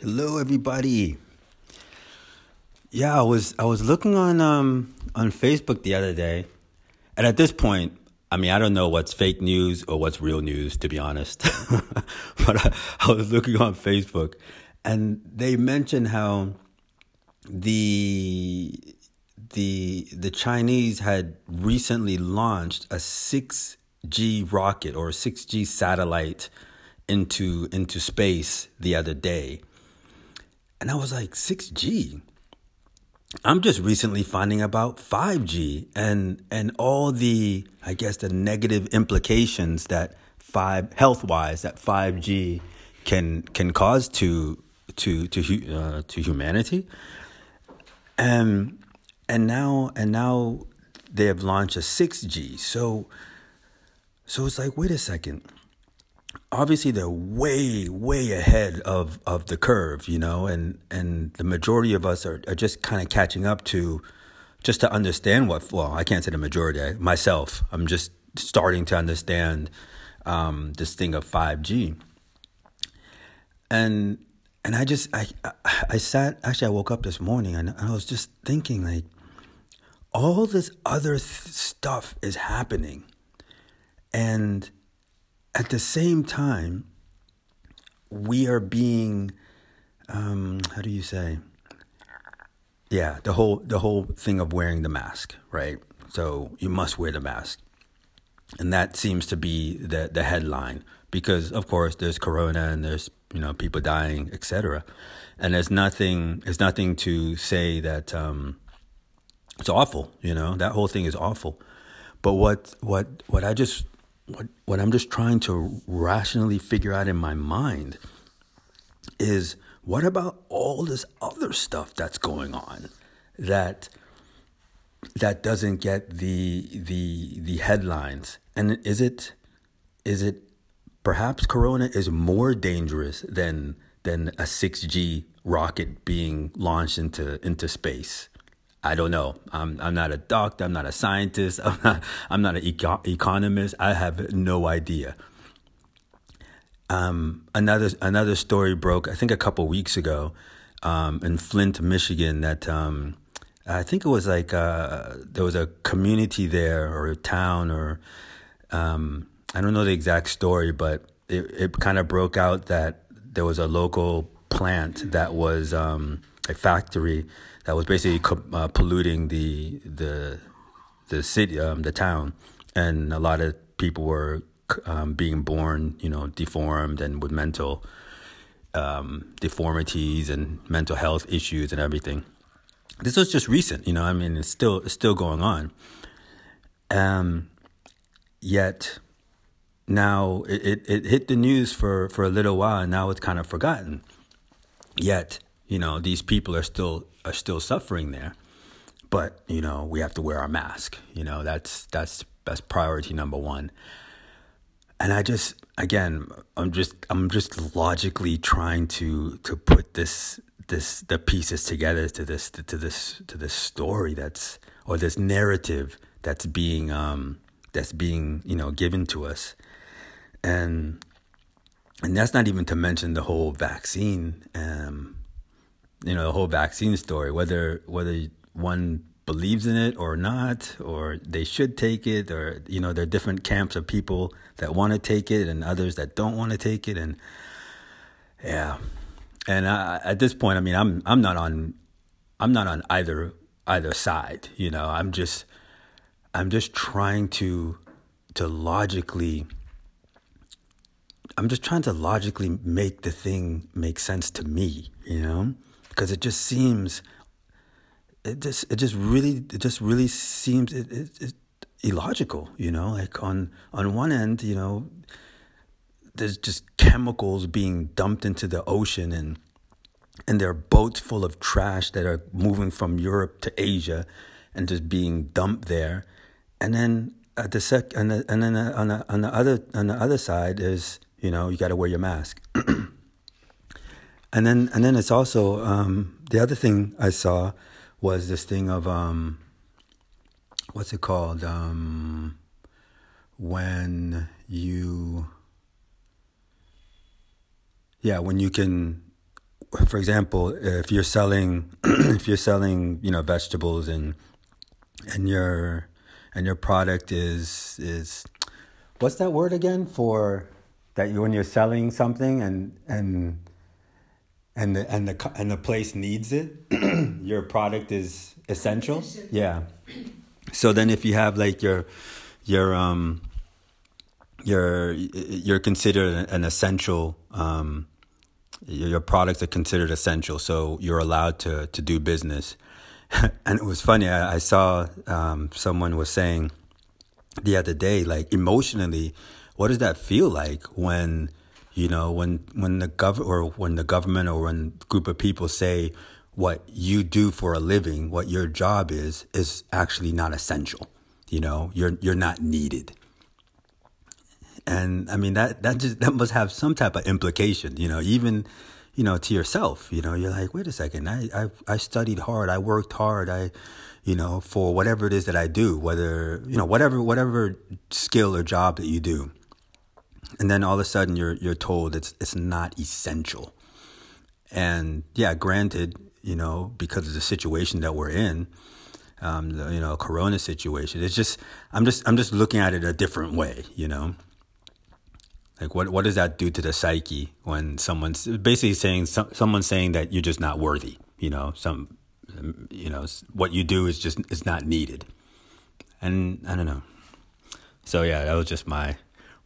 Hello, everybody. Yeah, I was I was looking on um on Facebook the other day, and at this point, I mean, I don't know what's fake news or what's real news, to be honest. but I, I was looking on Facebook, and they mentioned how the the the Chinese had recently launched a six G rocket or a six G satellite into into space the other day and I was like, 6G? I'm just recently finding about 5G and and all the I guess the negative implications that five health wise that 5G can can cause to to to uh, to humanity. And and now and now they have launched a 6G. So so it's like wait a second obviously they're way way ahead of of the curve you know and and the majority of us are, are just kind of catching up to just to understand what well i can't say the majority myself i'm just starting to understand um, this thing of 5g and and i just i i sat actually i woke up this morning and i was just thinking like all this other th- stuff is happening. And at the same time, we are being, um, how do you say? Yeah, the whole the whole thing of wearing the mask, right? So you must wear the mask, and that seems to be the the headline because, of course, there's corona and there's you know people dying, etc. And there's nothing there's nothing to say that um, it's awful. You know that whole thing is awful. But what what what I just what what I'm just trying to rationally figure out in my mind is what about all this other stuff that's going on that that doesn't get the the the headlines? And is it is it perhaps corona is more dangerous than than a 6G rocket being launched into into space I don't know. I'm I'm not a doctor. I'm not a scientist. I'm not I'm not an eco- economist. I have no idea. Um, another another story broke. I think a couple weeks ago, um, in Flint, Michigan. That um, I think it was like uh, there was a community there or a town or um, I don't know the exact story, but it it kind of broke out that there was a local plant that was um, a factory that was basically uh, polluting the the the city, um, the town, and a lot of people were um, being born, you know, deformed and with mental um, deformities and mental health issues and everything. This was just recent, you know. I mean, it's still it's still going on. Um, yet now it, it, it hit the news for, for a little while and now it's kind of forgotten. Yet, you know, these people are still are still suffering there. But, you know, we have to wear our mask. You know, that's that's that's priority number one. And I just again, I'm just I'm just logically trying to to put this this the pieces together to this to this to this story that's or this narrative that's being um that's being, you know, given to us. And and that's not even to mention the whole vaccine um you know the whole vaccine story whether whether one believes in it or not or they should take it or you know there are different camps of people that want to take it and others that don't want to take it and yeah. And I, at this point i mean i'm i'm not on i'm not on either either side you know. I'm just i'm just trying to to logically i'm just trying to logically make the thing make sense to me you know because it just seems it just it just really it just really seems it, it, it illogical you know like on on one end you know there's just chemicals being dumped into the ocean and and there are boats full of trash that are moving from Europe to Asia and just being dumped there. And then at the sec and, the, and then on the, on the other on the other side is you know you got to wear your mask and then and then it's also um, the other thing I saw was this thing of um, what's it called? Um, when you yeah when you can for example, if you're selling, if you're selling, you know, vegetables and and your and your product is is what's that word again for that you when you're selling something and and and the and the and the place needs it, your product is essential. Yeah. So then, if you have like your your um you're you're considered an essential um your products are considered essential so you're allowed to to do business and it was funny i, I saw um, someone was saying the other day like emotionally what does that feel like when you know when when the gov or when the government or when group of people say what you do for a living what your job is is actually not essential you know? You're you're not needed. And I mean that that just that must have some type of implication, you know, even you know to yourself. You know, you're like, wait a second, I I, I studied hard, I worked hard, I you know for whatever it is that I do, whether you know whatever whatever skill or job that you do, and then all of a sudden you're you're told it's it's not essential. And yeah, granted, you know, because of the situation that we're in, um, the, you know, Corona situation. It's just I'm just I'm just looking at it a different way, you know. Like what what does that do to the psyche when someone's basically saying some, someone's saying that you're just not worthy, you know, some you know, what you do is just is not needed. And I don't know. So yeah, that was just my